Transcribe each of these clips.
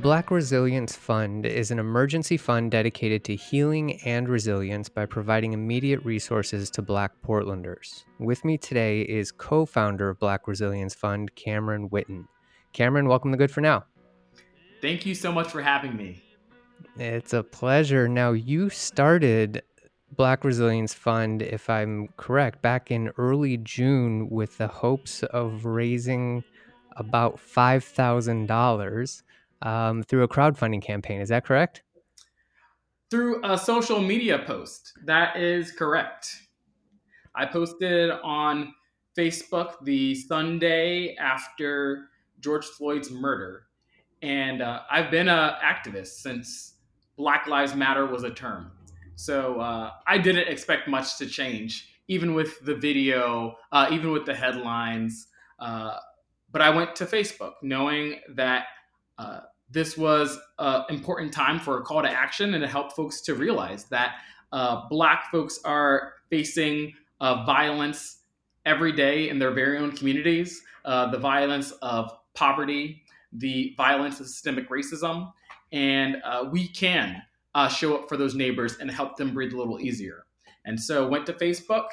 Black Resilience Fund is an emergency fund dedicated to healing and resilience by providing immediate resources to Black Portlanders. With me today is co founder of Black Resilience Fund, Cameron Whitten. Cameron, welcome to Good for Now. Thank you so much for having me. It's a pleasure. Now, you started Black Resilience Fund, if I'm correct, back in early June with the hopes of raising about $5,000 um, through a crowdfunding campaign. Is that correct? Through a social media post. That is correct. I posted on Facebook the Sunday after George Floyd's murder. And uh, I've been an activist since Black Lives Matter was a term. So uh, I didn't expect much to change, even with the video, uh, even with the headlines. Uh, but I went to Facebook knowing that uh, this was an important time for a call to action and to help folks to realize that uh, Black folks are facing uh, violence every day in their very own communities, uh, the violence of poverty, the violence of systemic racism, and uh, we can uh, show up for those neighbors and help them breathe a little easier. And so went to Facebook,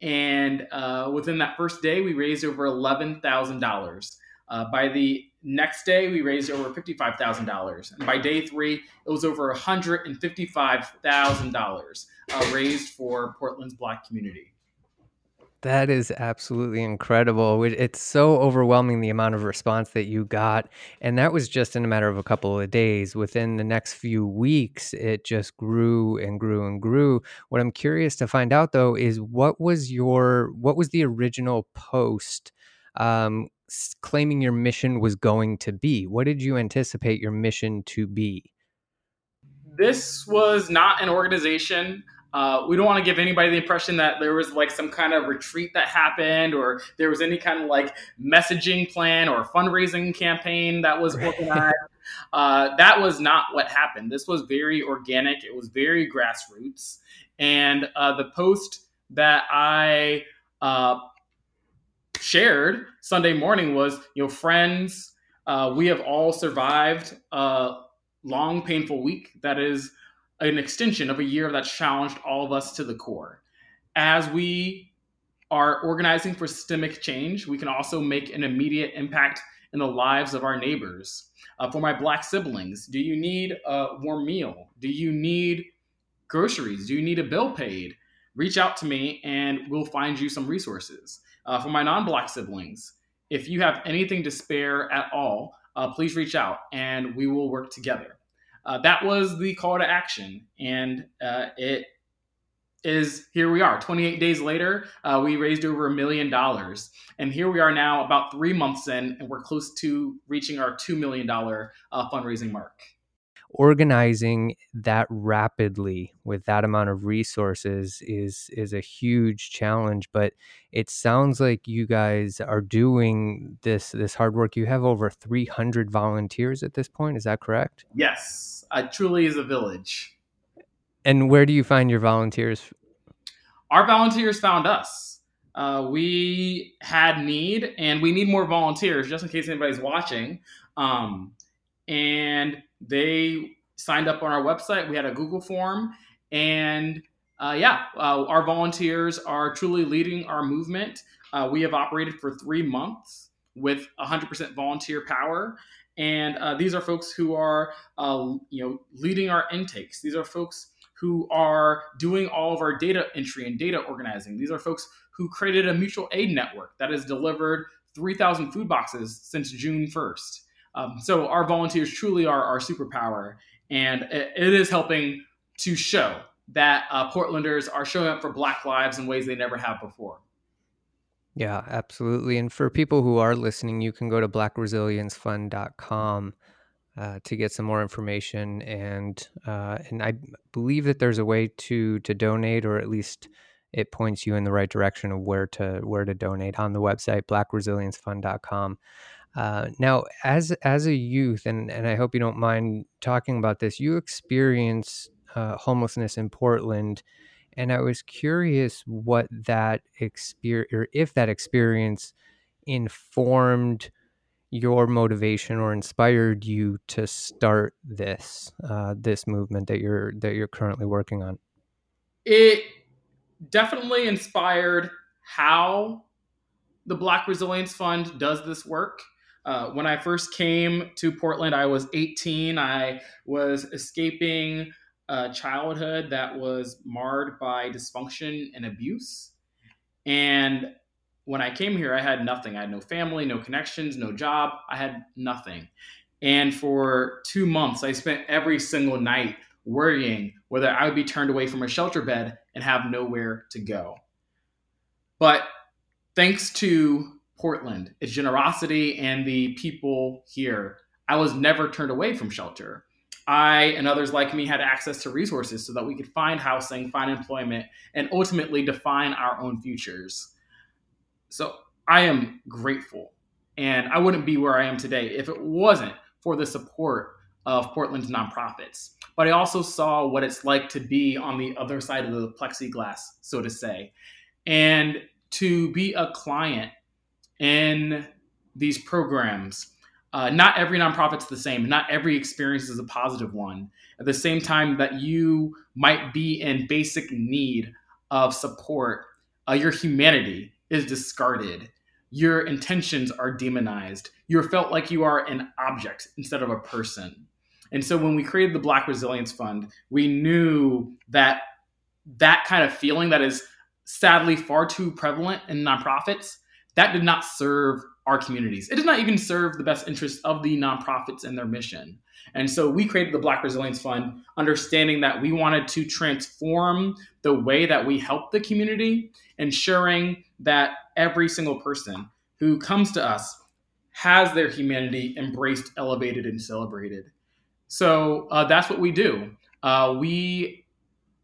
and uh, within that first day, we raised over eleven thousand dollars. by the Next day, we raised over $55,000. And by day three, it was over $155,000 uh, raised for Portland's Black community. That is absolutely incredible. It's so overwhelming the amount of response that you got. And that was just in a matter of a couple of days. Within the next few weeks, it just grew and grew and grew. What I'm curious to find out though is what was your what was the original post um, claiming your mission was going to be? What did you anticipate your mission to be? This was not an organization. Uh, we don't want to give anybody the impression that there was like some kind of retreat that happened or there was any kind of like messaging plan or fundraising campaign that was organized. uh, that was not what happened. This was very organic, it was very grassroots. And uh, the post that I uh, shared Sunday morning was, you know, friends, uh, we have all survived a long, painful week that is an extension of a year that's challenged all of us to the core. As we are organizing for systemic change, we can also make an immediate impact in the lives of our neighbors. Uh, for my black siblings, do you need a warm meal? Do you need groceries? Do you need a bill paid? Reach out to me and we'll find you some resources. Uh, for my non black siblings, if you have anything to spare at all, uh, please reach out and we will work together. Uh, that was the call to action. And uh, it is here we are 28 days later uh, we raised over a million dollars and here we are now about three months in and we're close to reaching our $2 million uh, fundraising mark organizing that rapidly with that amount of resources is is a huge challenge but it sounds like you guys are doing this this hard work. You have over 300 volunteers at this point is that correct? Yes it truly is a village. And where do you find your volunteers? Our volunteers found us. Uh, we had need and we need more volunteers just in case anybody's watching. Um, and they signed up on our website. We had a Google form, and uh, yeah, uh, our volunteers are truly leading our movement. Uh, we have operated for three months with 100% volunteer power, and uh, these are folks who are, uh, you know, leading our intakes. These are folks who are doing all of our data entry and data organizing. These are folks who created a mutual aid network that has delivered 3,000 food boxes since June 1st. Um, so our volunteers truly are our superpower, and it, it is helping to show that uh, Portlanders are showing up for Black lives in ways they never have before. Yeah, absolutely. And for people who are listening, you can go to blackresiliencefund.com uh, to get some more information. And uh, and I believe that there's a way to to donate, or at least it points you in the right direction of where to where to donate on the website blackresiliencefund.com. Uh, now, as as a youth, and and I hope you don't mind talking about this, you experienced uh, homelessness in Portland, and I was curious what that experience, or if that experience, informed your motivation or inspired you to start this uh, this movement that you're that you're currently working on? It definitely inspired how the Black Resilience Fund does this work. Uh, when I first came to Portland, I was 18. I was escaping a childhood that was marred by dysfunction and abuse. And when I came here, I had nothing. I had no family, no connections, no job. I had nothing. And for two months, I spent every single night worrying whether I would be turned away from a shelter bed and have nowhere to go. But thanks to Portland, its generosity, and the people here, I was never turned away from shelter. I and others like me had access to resources so that we could find housing, find employment, and ultimately define our own futures. So I am grateful. And I wouldn't be where I am today if it wasn't for the support of Portland's nonprofits. But I also saw what it's like to be on the other side of the plexiglass, so to say, and to be a client in these programs. Uh, not every nonprofit's the same. Not every experience is a positive one. At the same time that you might be in basic need of support, uh, your humanity is discarded. Your intentions are demonized. You're felt like you are an object instead of a person. And so when we created the Black Resilience Fund, we knew that that kind of feeling that is sadly far too prevalent in nonprofits, that did not serve our communities. It did not even serve the best interests of the nonprofits and their mission. And so we created the Black Resilience Fund, understanding that we wanted to transform the way that we help the community, ensuring that every single person who comes to us has their humanity embraced, elevated, and celebrated. So uh, that's what we do. Uh, we,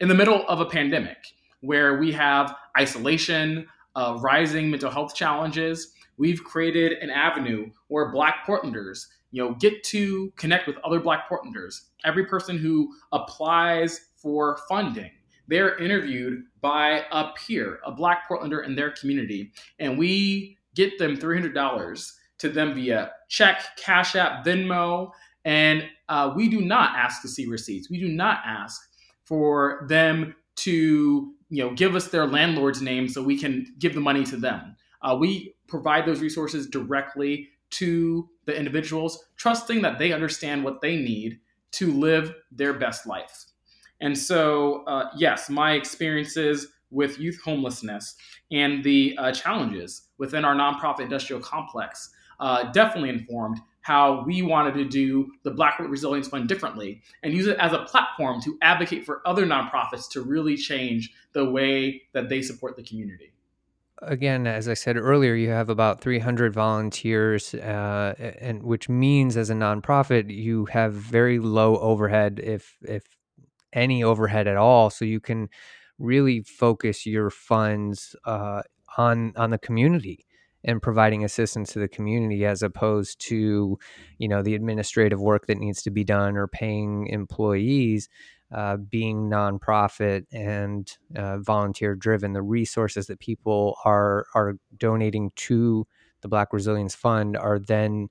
in the middle of a pandemic where we have isolation, uh, rising mental health challenges, we've created an avenue where Black Portlanders, you know, get to connect with other Black Portlanders. Every person who applies for funding, they're interviewed by a peer, a Black Portlander in their community, and we get them three hundred dollars to them via check, Cash App, Venmo, and uh, we do not ask to see receipts. We do not ask for them to you know give us their landlord's name so we can give the money to them. Uh, we provide those resources directly to the individuals, trusting that they understand what they need to live their best life. And so, uh, yes, my experiences with youth homelessness and the uh, challenges within our nonprofit industrial complex uh, definitely informed how we wanted to do the Blackwood Resilience Fund differently and use it as a platform to advocate for other nonprofits to really change the way that they support the community. Again, as I said earlier, you have about 300 volunteers, uh, and which means as a nonprofit, you have very low overhead, if if any overhead at all. So you can really focus your funds uh, on on the community and providing assistance to the community as opposed to you know the administrative work that needs to be done or paying employees uh, being nonprofit and uh, volunteer driven the resources that people are are donating to the black resilience fund are then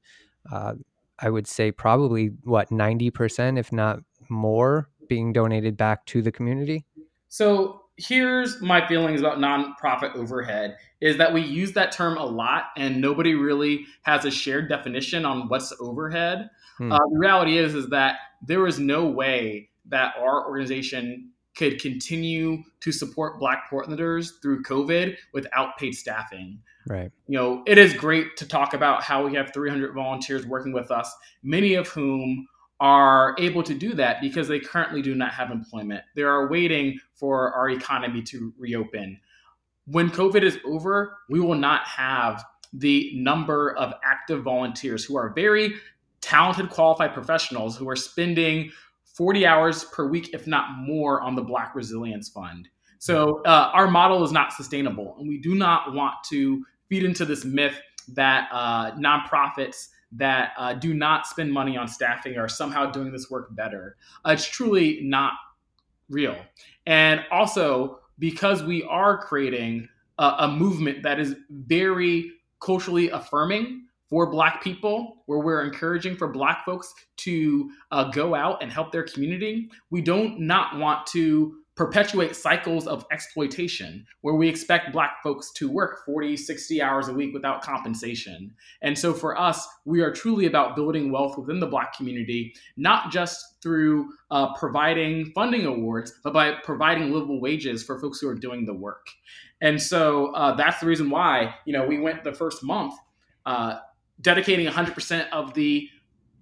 uh, i would say probably what 90% if not more being donated back to the community? So here's my feelings about nonprofit overhead is that we use that term a lot and nobody really has a shared definition on what's overhead. Hmm. Uh, the reality is is that there is no way that our organization could continue to support Black Portlanders through COVID without paid staffing. Right. You know, it is great to talk about how we have 300 volunteers working with us, many of whom are able to do that because they currently do not have employment. They are waiting for our economy to reopen. When COVID is over, we will not have the number of active volunteers who are very talented, qualified professionals who are spending 40 hours per week, if not more, on the Black Resilience Fund. So uh, our model is not sustainable, and we do not want to feed into this myth that uh, nonprofits that uh, do not spend money on staffing are somehow doing this work better. Uh, it's truly not real. And also, because we are creating a, a movement that is very culturally affirming for Black people, where we're encouraging for Black folks to uh, go out and help their community. We don't not want to perpetuate cycles of exploitation where we expect black folks to work 40 60 hours a week without compensation. And so for us we are truly about building wealth within the black community not just through uh, providing funding awards but by providing livable wages for folks who are doing the work. And so uh, that's the reason why you know we went the first month uh, dedicating 100% of the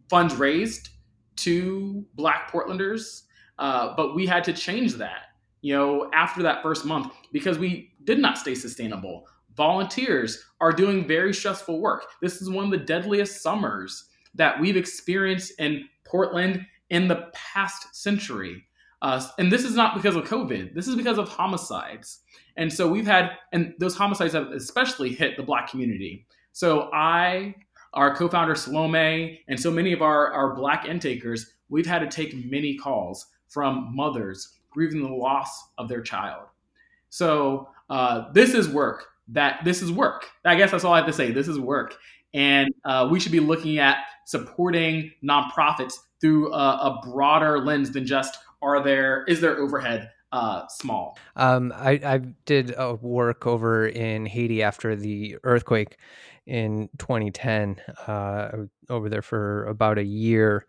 funds raised to black portlanders uh, but we had to change that, you know, after that first month because we did not stay sustainable. Volunteers are doing very stressful work. This is one of the deadliest summers that we've experienced in Portland in the past century. Uh, and this is not because of COVID. This is because of homicides. And so we've had, and those homicides have especially hit the Black community. So I, our co-founder Salome, and so many of our, our Black intakers, we've had to take many calls from mothers grieving the loss of their child. So uh, this is work. That this is work. I guess that's all I have to say. This is work, and uh, we should be looking at supporting nonprofits through a, a, broader lens than just are there is there overhead uh, small. Um, I, I did work over in Haiti after the earthquake in 2010. Uh, over there for about a year,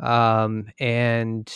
um, and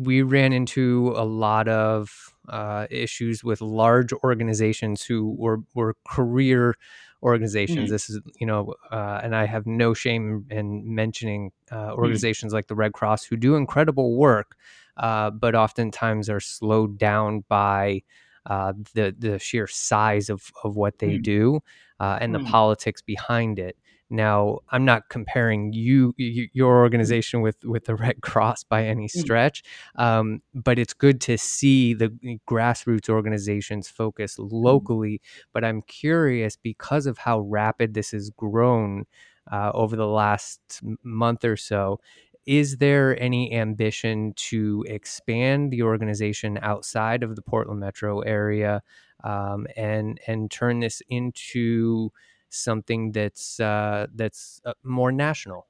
we ran into a lot of uh, issues with large organizations who were were career organizations. Mm-hmm. This is, you know, uh, and I have no shame in mentioning uh, mm-hmm. organizations mm-hmm. like the Red Cross who do incredible work, uh, but oftentimes are slowed down by uh, the the sheer size of of what they mm-hmm. do uh, and the mm. politics behind it. Now, I'm not comparing you, your mm. organization with with the Red Cross by any mm. stretch, um, but it's good to see the grassroots organizations focus mm. locally. But I'm curious because of how rapid this has grown uh, over the last month or so. Is there any ambition to expand the organization outside of the Portland metro area um, and and turn this into something that's uh, that's uh, more national.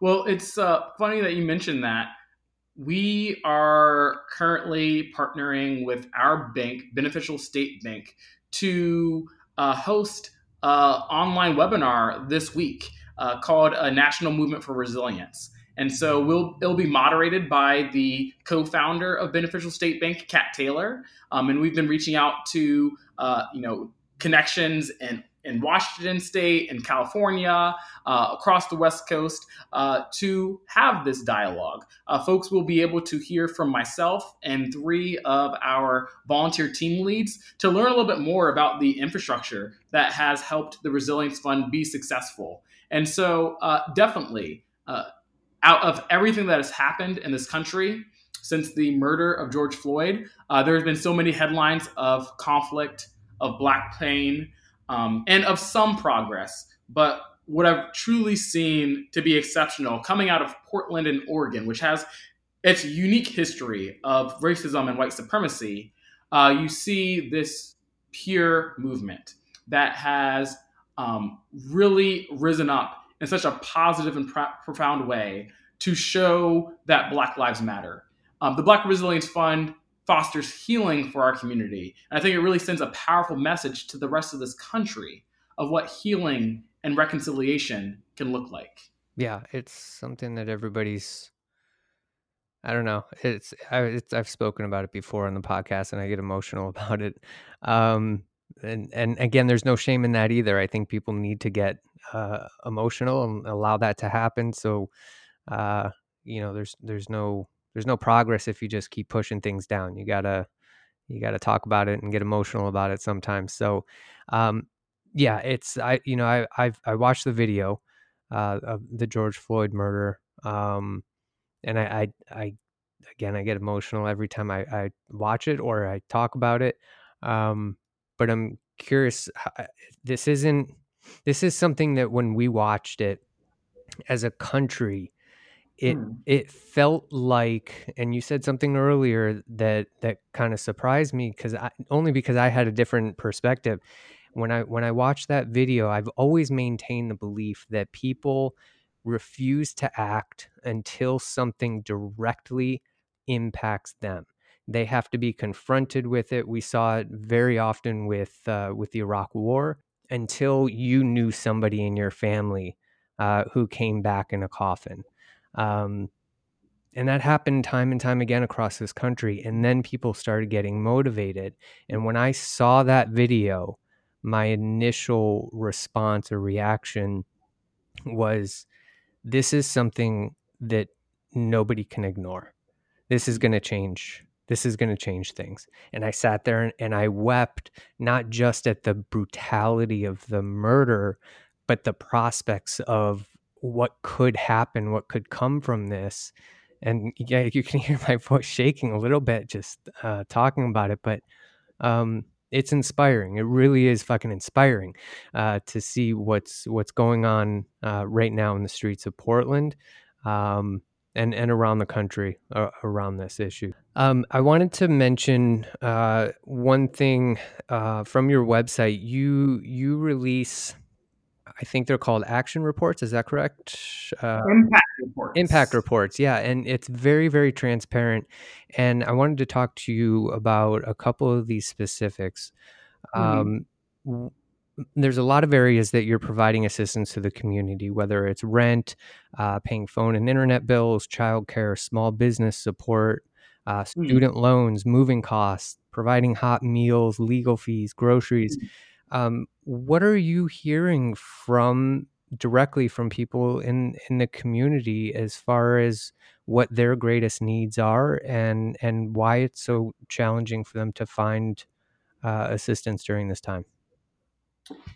Well, it's uh, funny that you mentioned that. We are currently partnering with our bank, Beneficial State Bank, to uh, host an online webinar this week uh, called a National Movement for Resilience. And so we'll it'll be moderated by the co-founder of Beneficial State Bank, Kat Taylor. Um, and we've been reaching out to uh, you know connections in, in Washington State and California, uh, across the West Coast, uh, to have this dialogue. Uh, folks will be able to hear from myself and three of our volunteer team leads to learn a little bit more about the infrastructure that has helped the Resilience Fund be successful. And so, uh, definitely, uh, out of everything that has happened in this country, since the murder of George Floyd, uh, there has been so many headlines of conflict, of black pain, um, and of some progress. But what I've truly seen to be exceptional coming out of Portland and Oregon, which has its unique history of racism and white supremacy, uh, you see this pure movement that has um, really risen up in such a positive and pr- profound way to show that Black Lives Matter. Um, the Black Resilience Fund fosters healing for our community. And I think it really sends a powerful message to the rest of this country of what healing and reconciliation can look like. Yeah, it's something that everybody's. I don't know. It's, I, I've spoken about it before on the podcast, and I get emotional about it. Um, and and again, there's no shame in that either. I think people need to get uh, emotional and allow that to happen. So, uh, you know, there's there's no there's no progress if you just keep pushing things down. You gotta you gotta talk about it and get emotional about it sometimes. So, um, yeah, it's I you know I I've I watched the video uh, of the George Floyd murder, um, and I, I I again I get emotional every time I, I watch it or I talk about it. Um, but I'm curious. This isn't. This is something that when we watched it as a country, it hmm. it felt like and you said something earlier that that kind of surprised me because I only because I had a different perspective. when I when I watch that video, I've always maintained the belief that people refuse to act until something directly impacts them. They have to be confronted with it. We saw it very often with uh, with the Iraq War. Until you knew somebody in your family uh, who came back in a coffin, um, and that happened time and time again across this country. And then people started getting motivated. And when I saw that video, my initial response or reaction was this is something that nobody can ignore. This is going to change. This is going to change things. And I sat there and, and, I wept, not just at the brutality of the murder, but the prospects of what could happen, what could come from this. And yeah, you can hear my voice shaking a little bit just uh, talking about it. But um, it's inspiring. It really is fucking inspiring uh, to see what's what's going on uh, right now in the streets of Portland um, and and around the country uh, around this issue. Um, I wanted to mention uh, one thing uh, from your website. You you release. I think they're called action reports. Is that correct? Uh, impact reports. Impact reports. Yeah, and it's very very transparent. And I wanted to talk to you about a couple of these specifics. Mm-hmm. Um, there's a lot of areas that you're providing assistance to the community, whether it's rent, uh, paying phone and internet bills, childcare, small business support, uh, mm. student mm-hmm. loans, moving costs, providing hot meals, legal fees, groceries. Mm-hmm. Um, what are you hearing from directly from people in in the community as far as what their greatest needs are and and why it's so challenging for them to find uh, assistance during this time?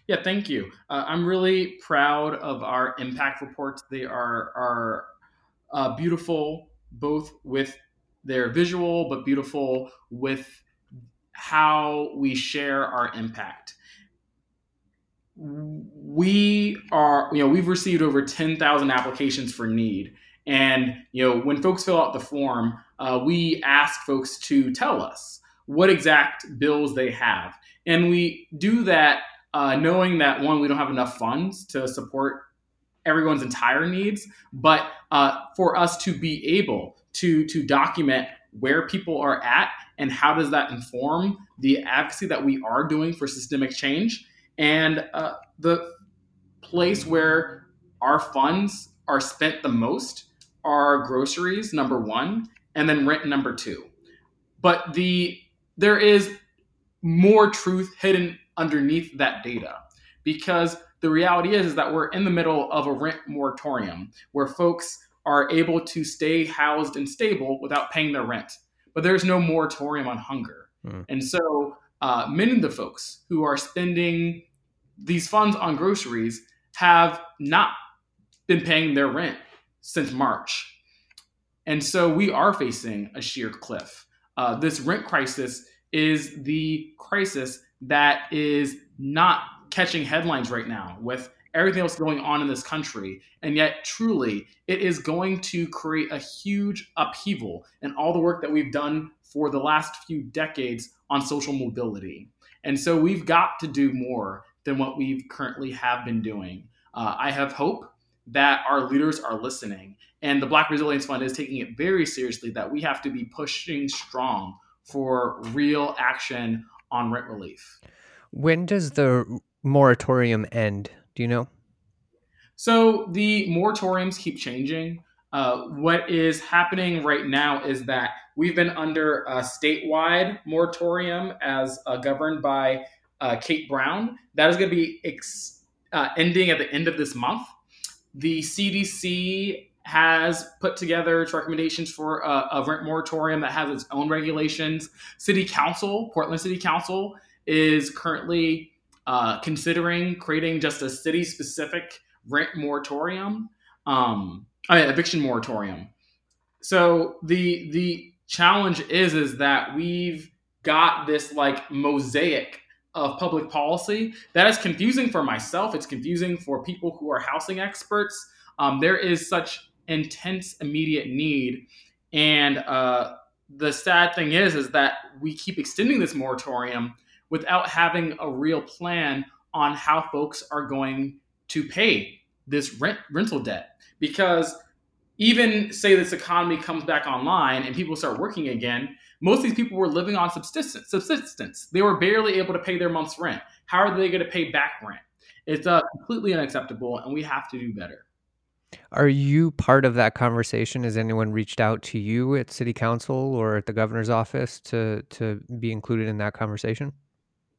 Yeah, thank you. Uh, I'm really proud of our impact reports. They are are uh, beautiful, both with their visual, but beautiful with how we share our impact we are, you know, we've received over 10,000 applications for need. And, you know, when folks fill out the form, uh, we ask folks to tell us what exact bills they have. And we do that uh, knowing that, one, we don't have enough funds to support everyone's entire needs, but uh, for us to be able to, to document where people are at and how does that inform the advocacy that we are doing for systemic change and uh, the place where our funds are spent the most are groceries, number one, and then rent, number two. But the there is more truth hidden underneath that data because the reality is, is that we're in the middle of a rent moratorium where folks are able to stay housed and stable without paying their rent. But there's no moratorium on hunger. Mm. And so uh, many of the folks who are spending these funds on groceries have not been paying their rent since March. And so we are facing a sheer cliff. Uh, this rent crisis is the crisis that is not catching headlines right now with everything else going on in this country. And yet, truly, it is going to create a huge upheaval And all the work that we've done for the last few decades on social mobility. And so we've got to do more than what we currently have been doing. Uh, I have hope that our leaders are listening. And the Black Resilience Fund is taking it very seriously that we have to be pushing strong for real action on rent relief. When does the moratorium end? Do you know? So the moratoriums keep changing. Uh, what is happening right now is that we've been under a statewide moratorium as uh, governed by uh, Kate Brown. That is going to be ex- uh, ending at the end of this month. The CDC has put together its recommendations for a, a rent moratorium that has its own regulations. City Council, Portland City Council, is currently uh, considering creating just a city specific rent moratorium, um, I mean, eviction moratorium. So the the challenge is is that we've got this like mosaic of public policy. That is confusing for myself. It's confusing for people who are housing experts. Um, there is such intense immediate need, and uh, the sad thing is, is that we keep extending this moratorium without having a real plan on how folks are going to pay this rent rental debt. Because even say this economy comes back online and people start working again most of these people were living on subsistence subsistence. They were barely able to pay their month's rent. How are they going to pay back rent? It's uh, completely unacceptable and we have to do better. Are you part of that conversation? Has anyone reached out to you at city council or at the governor's office to to be included in that conversation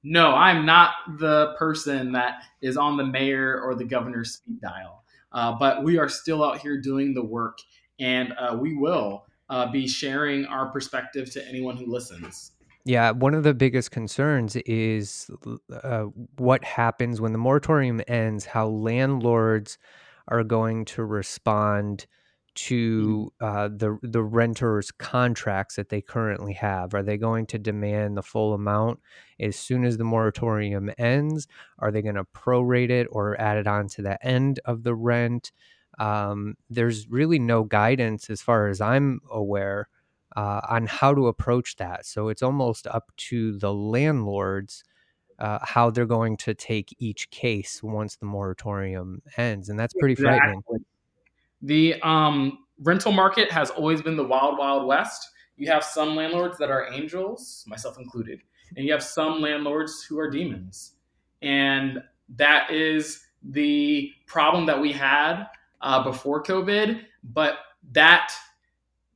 no, I'm not the person that is on the mayor or the governor's speed dial. Uh, but we are still out here doing the work, and uh, we will uh, be sharing our perspective to anyone who listens. Yeah, one of the biggest concerns is uh, what happens when the moratorium ends, how landlords are going to respond to uh, the the renters' contracts that they currently have? Are they going to demand the full amount as soon as the moratorium ends? Are they going to prorate it or add it on to the end of the rent? Um, there's really no guidance, as far as I'm aware, uh, on how to approach that. So it's almost up to the landlords. Uh, how they're going to take each case once the moratorium ends, and that's pretty exactly. frightening. The um, rental market has always been the wild, wild west. You have some landlords that are angels, myself included, and you have some landlords who are demons. And that is the problem that we had uh, before COVID, but that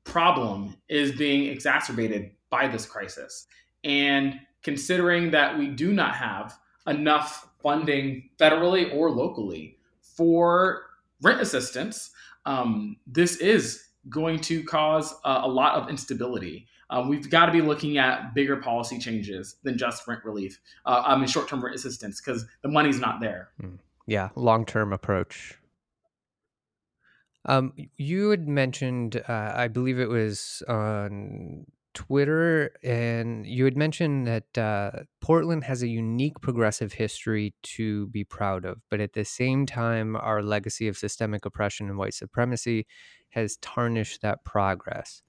problem is being exacerbated by this crisis. And considering that we do not have enough funding federally or locally for rent assistance, um, this is going to cause a lot of instability. Um, we've got to be looking at bigger policy changes than just rent relief. Uh, I mean, short-term rent assistance because the money's not there. Hmm. Yeah, long-term approach. Um, you had mentioned, uh, I believe it was on Twitter, and you had mentioned that uh, Portland has a unique progressive history to be proud of, but at the same time, our legacy of systemic oppression and white supremacy has tarnished that progress.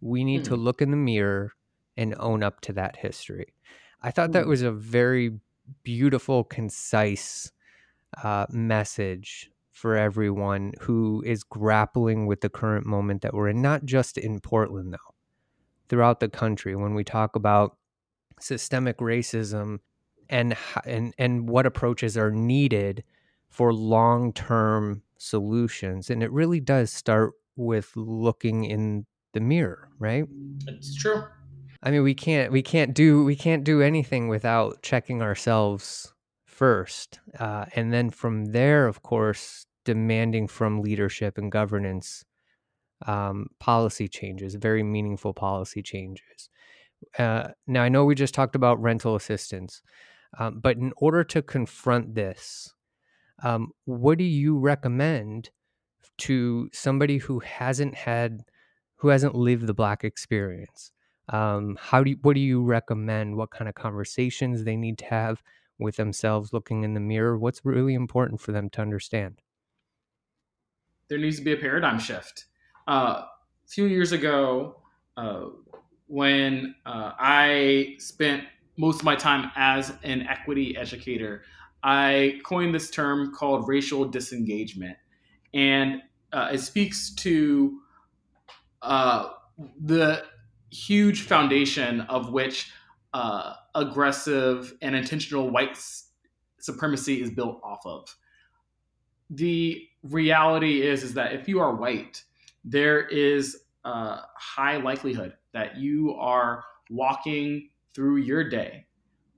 We need to hmm. look in the mirror and own up to that history. I thought that hmm. was a very beautiful, concise uh, message for everyone who is grappling with the current moment that we're in, not just in Portland, though throughout the country when we talk about systemic racism and and and what approaches are needed for long-term solutions. And it really does start with looking in the mirror right? It's true. I mean we can't we can't do we can't do anything without checking ourselves first uh, and then from there of course demanding from leadership and governance um, policy changes, very meaningful policy changes. Uh, now, I know we just talked about rental assistance, um, but in order to confront this, um, what do you recommend to somebody who hasn't had, who hasn't lived the Black experience? Um, how do you, what do you recommend? What kind of conversations they need to have with themselves, looking in the mirror? What's really important for them to understand? There needs to be a paradigm shift uh, a few years ago, uh, when uh, I spent most of my time as an equity educator, I coined this term called racial disengagement. And uh, it speaks to uh, the huge foundation of which uh, aggressive and intentional white supremacy is built off of. The reality is, is that if you are white, there is a high likelihood that you are walking through your day,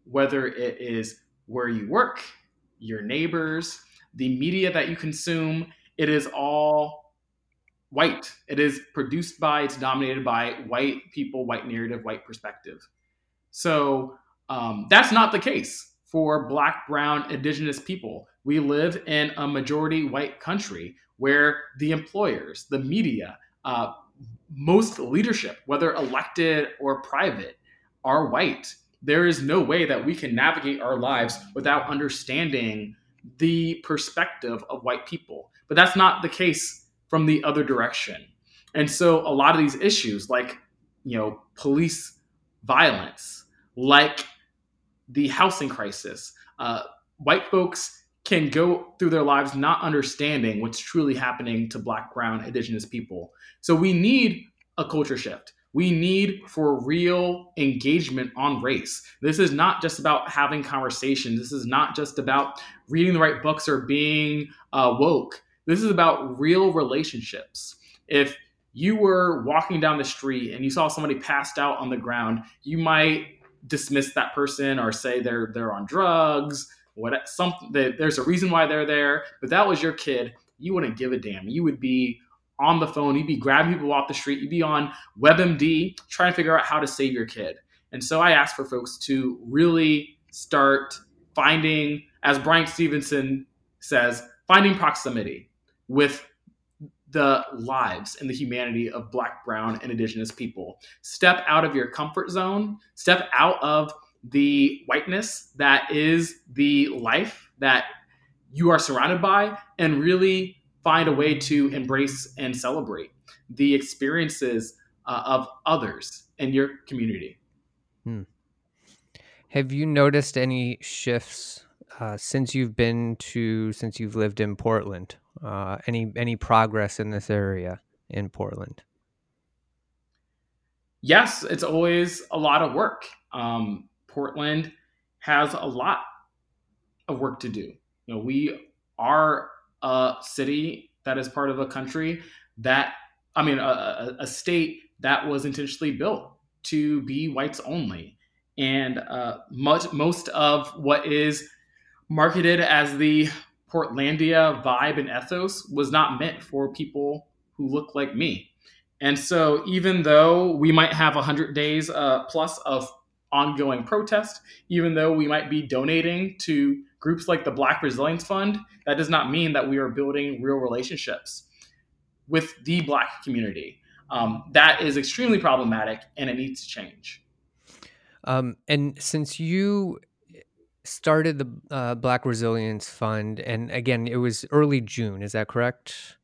whether it is where you work, your neighbors, the media that you consume, it is all white. It is produced by, it's dominated by white people, white narrative, white perspective. So um, that's not the case for Black, Brown, Indigenous people. We live in a majority white country where the employers, the media, uh, most leadership, whether elected or private, are white. There is no way that we can navigate our lives without understanding the perspective of white people. But that's not the case from the other direction. And so a lot of these issues, like, you know, police violence, like the housing crisis. Uh, white folks can go through their lives not understanding what's truly happening to Black, Brown, Indigenous people. So we need a culture shift. We need for real engagement on race. This is not just about having conversations. This is not just about reading the right books or being uh, woke. This is about real relationships. If you were walking down the street and you saw somebody passed out on the ground, you might dismiss that person or say they're they're on drugs. What something there's a reason why they're there. But that was your kid. You wouldn't give a damn. You would be on the phone. You'd be grabbing people off the street. You'd be on WebMD trying to figure out how to save your kid. And so I ask for folks to really start finding, as Bryan Stevenson says, finding proximity with the lives and the humanity of Black, Brown, and Indigenous people. Step out of your comfort zone, step out of the whiteness that is the life that you are surrounded by, and really find a way to embrace and celebrate the experiences uh, of others in your community. Hmm. Have you noticed any shifts uh, since you've been to since you've lived in Portland? Uh, any any progress in this area in Portland? Yes, it's always a lot of work. Um, Portland has a lot of work to do. You know, we are a city that is part of a country that, I mean, a, a state that was intentionally built to be whites only. And uh, much, most of what is marketed as the Portlandia vibe and ethos was not meant for people who look like me. And so, even though we might have 100 days uh, plus of ongoing protest, even though we might be donating to groups like the Black Resilience Fund, that does not mean that we are building real relationships with the Black community. Um, that is extremely problematic and it needs to change. Um, and since you started the uh, Black Resilience Fund, and again, it was early June. Is that correct?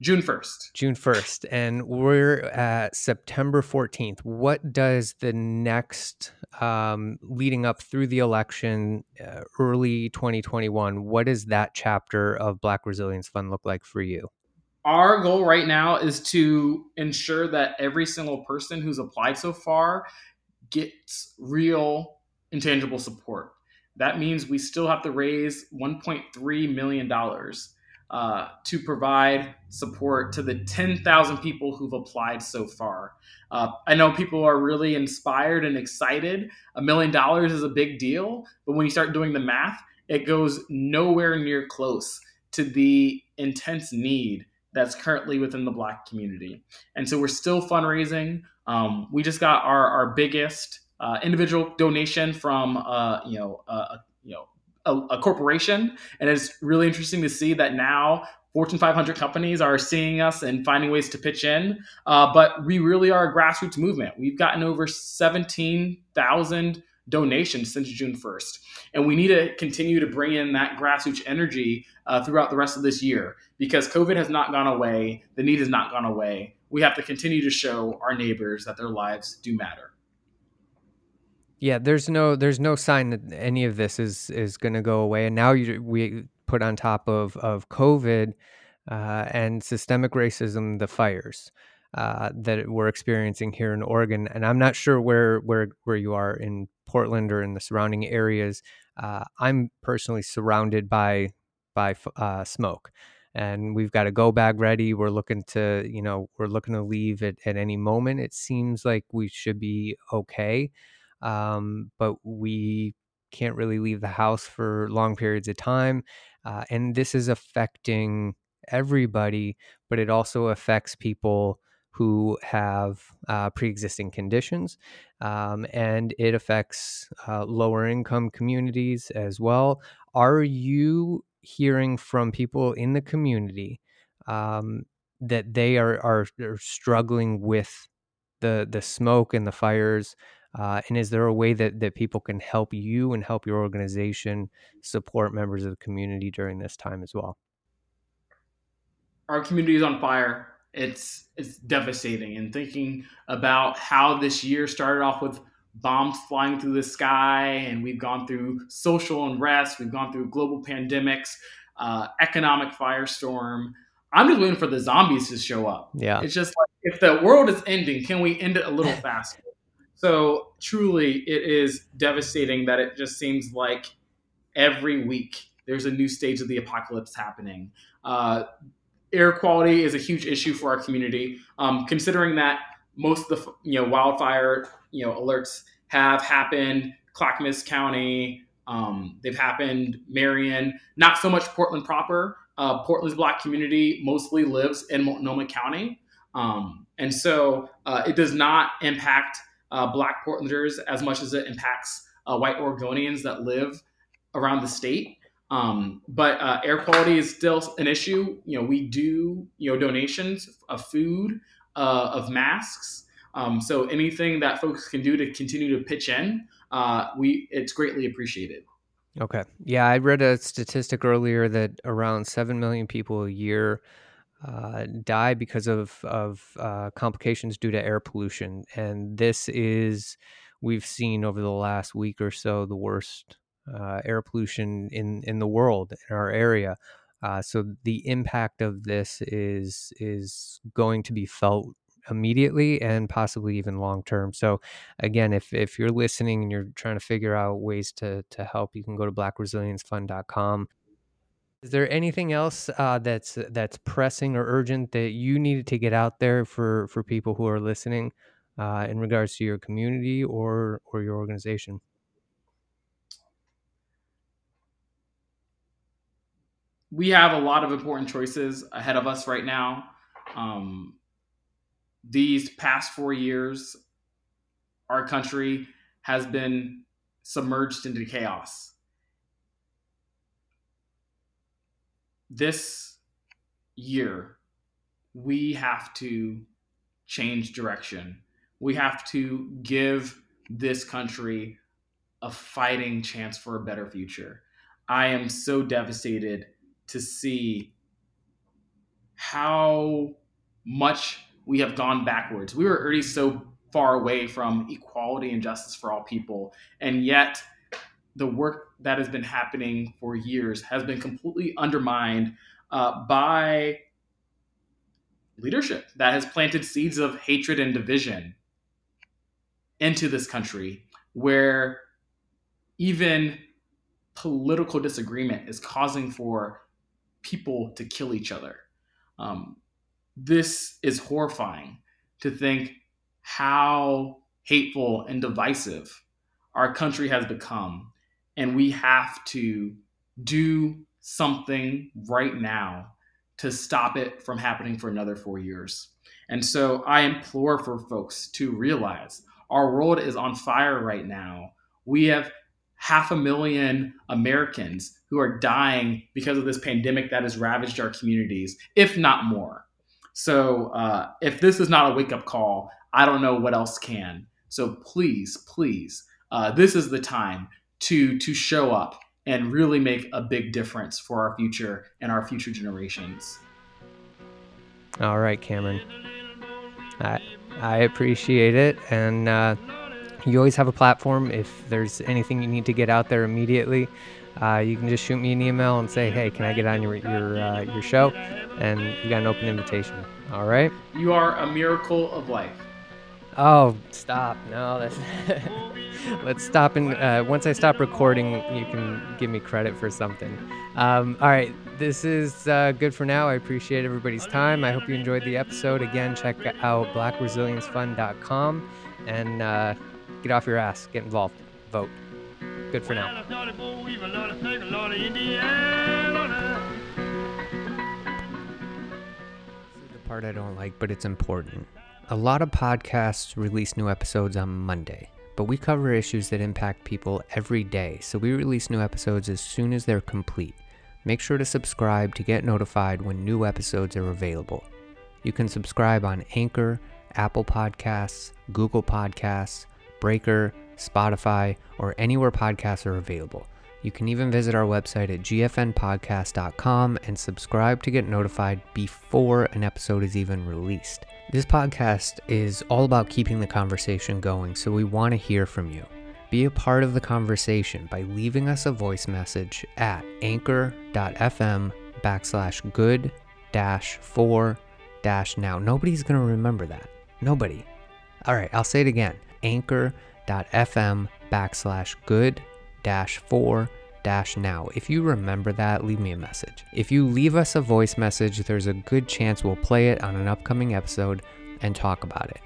June 1st. June 1st. And we're at September 14th. What does the next, um, leading up through the election, uh, early 2021, what does that chapter of Black Resilience Fund look like for you? Our goal right now is to ensure that every single person who's applied so far gets real intangible support. That means we still have to raise $1.3 million uh, to provide support to the 10,000 people who've applied so far. Uh, I know people are really inspired and excited. A million dollars is a big deal, but when you start doing the math, it goes nowhere near close to the intense need that's currently within the Black community. And so we're still fundraising. Um, we just got our, our biggest uh, individual donation from uh, you know uh, you know a, a, corporation, and it's really interesting to see that now Fortune 500 companies are seeing us and finding ways to pitch in. Uh, but we really are a grassroots movement. We've gotten over 17,000 donations since June 1st, and we need to continue to bring in that grassroots energy uh, throughout the rest of this year because COVID has not gone away. The need has not gone away. We have to continue to show our neighbors that their lives do matter. Yeah, there's no there's no sign that any of this is is going to go away. And now you, we put on top of of COVID uh, and systemic racism, the fires uh, that we're experiencing here in Oregon. And I'm not sure where where where you are in Portland or in the surrounding areas. Uh, I'm personally surrounded by by uh, smoke and we've got a go bag ready. We're looking to, you know, we're looking to leave at, at any moment. It seems like we should be okay um, but we can't really leave the house for long periods of time. Uh, and this is affecting everybody, but it also affects people who have uh, pre existing conditions. Um, and it affects uh, lower income communities as well. Are you hearing from people in the community um, that they are, are, are struggling with the the smoke and the fires uh, and is there a way that, that people can help you and help your organization support members of the community during this time as well? Our community is on fire. It's it's devastating. And thinking about how this year started off with bombs flying through the sky, and we've gone through social unrest, we've gone through global pandemics, uh, economic firestorm. I'm just waiting for the zombies to show up. Yeah. It's just like if the world is ending, can we end it a little faster? So truly, it is devastating that it just seems like every week there's a new stage of the apocalypse happening. Uh, air quality is a huge issue for our community, um, considering that most of the you know wildfire you know alerts have happened Clackamas County. Um, they've happened Marion, not so much Portland proper. Uh, Portland's black community mostly lives in Multnomah County, um, and so uh, it does not impact uh, black Portlanders as much as it impacts uh, white Oregonians that live around the state. Um, but uh, air quality is still an issue. You know, we do you know donations of food, uh, of masks. Um, so anything that folks can do to continue to pitch in, uh, we it's greatly appreciated. Okay. Yeah, I read a statistic earlier that around seven million people a year uh, die because of of uh, complications due to air pollution, and this is we've seen over the last week or so the worst uh, air pollution in in the world in our area. Uh, so the impact of this is is going to be felt immediately and possibly even long term. So again, if if you're listening and you're trying to figure out ways to to help, you can go to blackresiliencefund.com. Is there anything else uh, that's that's pressing or urgent that you needed to get out there for for people who are listening uh, in regards to your community or or your organization? We have a lot of important choices ahead of us right now. Um, these past four years, our country has been submerged into chaos. This year, we have to change direction. We have to give this country a fighting chance for a better future. I am so devastated to see how much we have gone backwards. We were already so far away from equality and justice for all people, and yet the work that has been happening for years has been completely undermined uh, by leadership that has planted seeds of hatred and division into this country where even political disagreement is causing for people to kill each other. Um, this is horrifying to think how hateful and divisive our country has become. And we have to do something right now to stop it from happening for another four years. And so I implore for folks to realize our world is on fire right now. We have half a million Americans who are dying because of this pandemic that has ravaged our communities, if not more. So uh, if this is not a wake up call, I don't know what else can. So please, please, uh, this is the time to to show up and really make a big difference for our future and our future generations. All right, Cameron. I I appreciate it, and uh, you always have a platform. If there's anything you need to get out there immediately, uh, you can just shoot me an email and say, "Hey, can I get on your your uh, your show?" And you got an open invitation. All right. You are a miracle of life. Oh, stop! No, that's. Let's stop and uh, once I stop recording, you can give me credit for something. Um, all right, this is uh, good for now. I appreciate everybody's time. I hope you enjoyed the episode. Again, check out blackresiliencefund.com and uh, get off your ass, get involved, vote. Good for now. the part I don't like, but it's important. A lot of podcasts release new episodes on Monday, but we cover issues that impact people every day, so we release new episodes as soon as they're complete. Make sure to subscribe to get notified when new episodes are available. You can subscribe on Anchor, Apple Podcasts, Google Podcasts, Breaker, Spotify, or anywhere podcasts are available. You can even visit our website at gfnpodcast.com and subscribe to get notified before an episode is even released. This podcast is all about keeping the conversation going, so we want to hear from you. Be a part of the conversation by leaving us a voice message at anchor.fm backslash good dash four dash now. Nobody's going to remember that. Nobody. All right, I'll say it again anchor.fm backslash good dash four dash now. If you remember that, leave me a message. If you leave us a voice message, there's a good chance we'll play it on an upcoming episode and talk about it.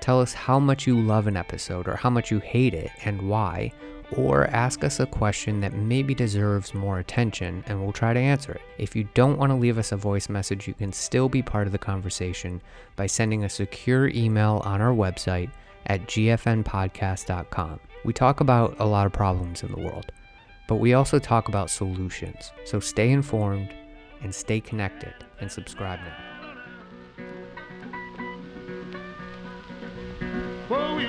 Tell us how much you love an episode or how much you hate it and why, or ask us a question that maybe deserves more attention and we'll try to answer it. If you don't want to leave us a voice message, you can still be part of the conversation by sending a secure email on our website at gfnpodcast.com. We talk about a lot of problems in the world, but we also talk about solutions. So stay informed and stay connected and subscribe now. Oh, we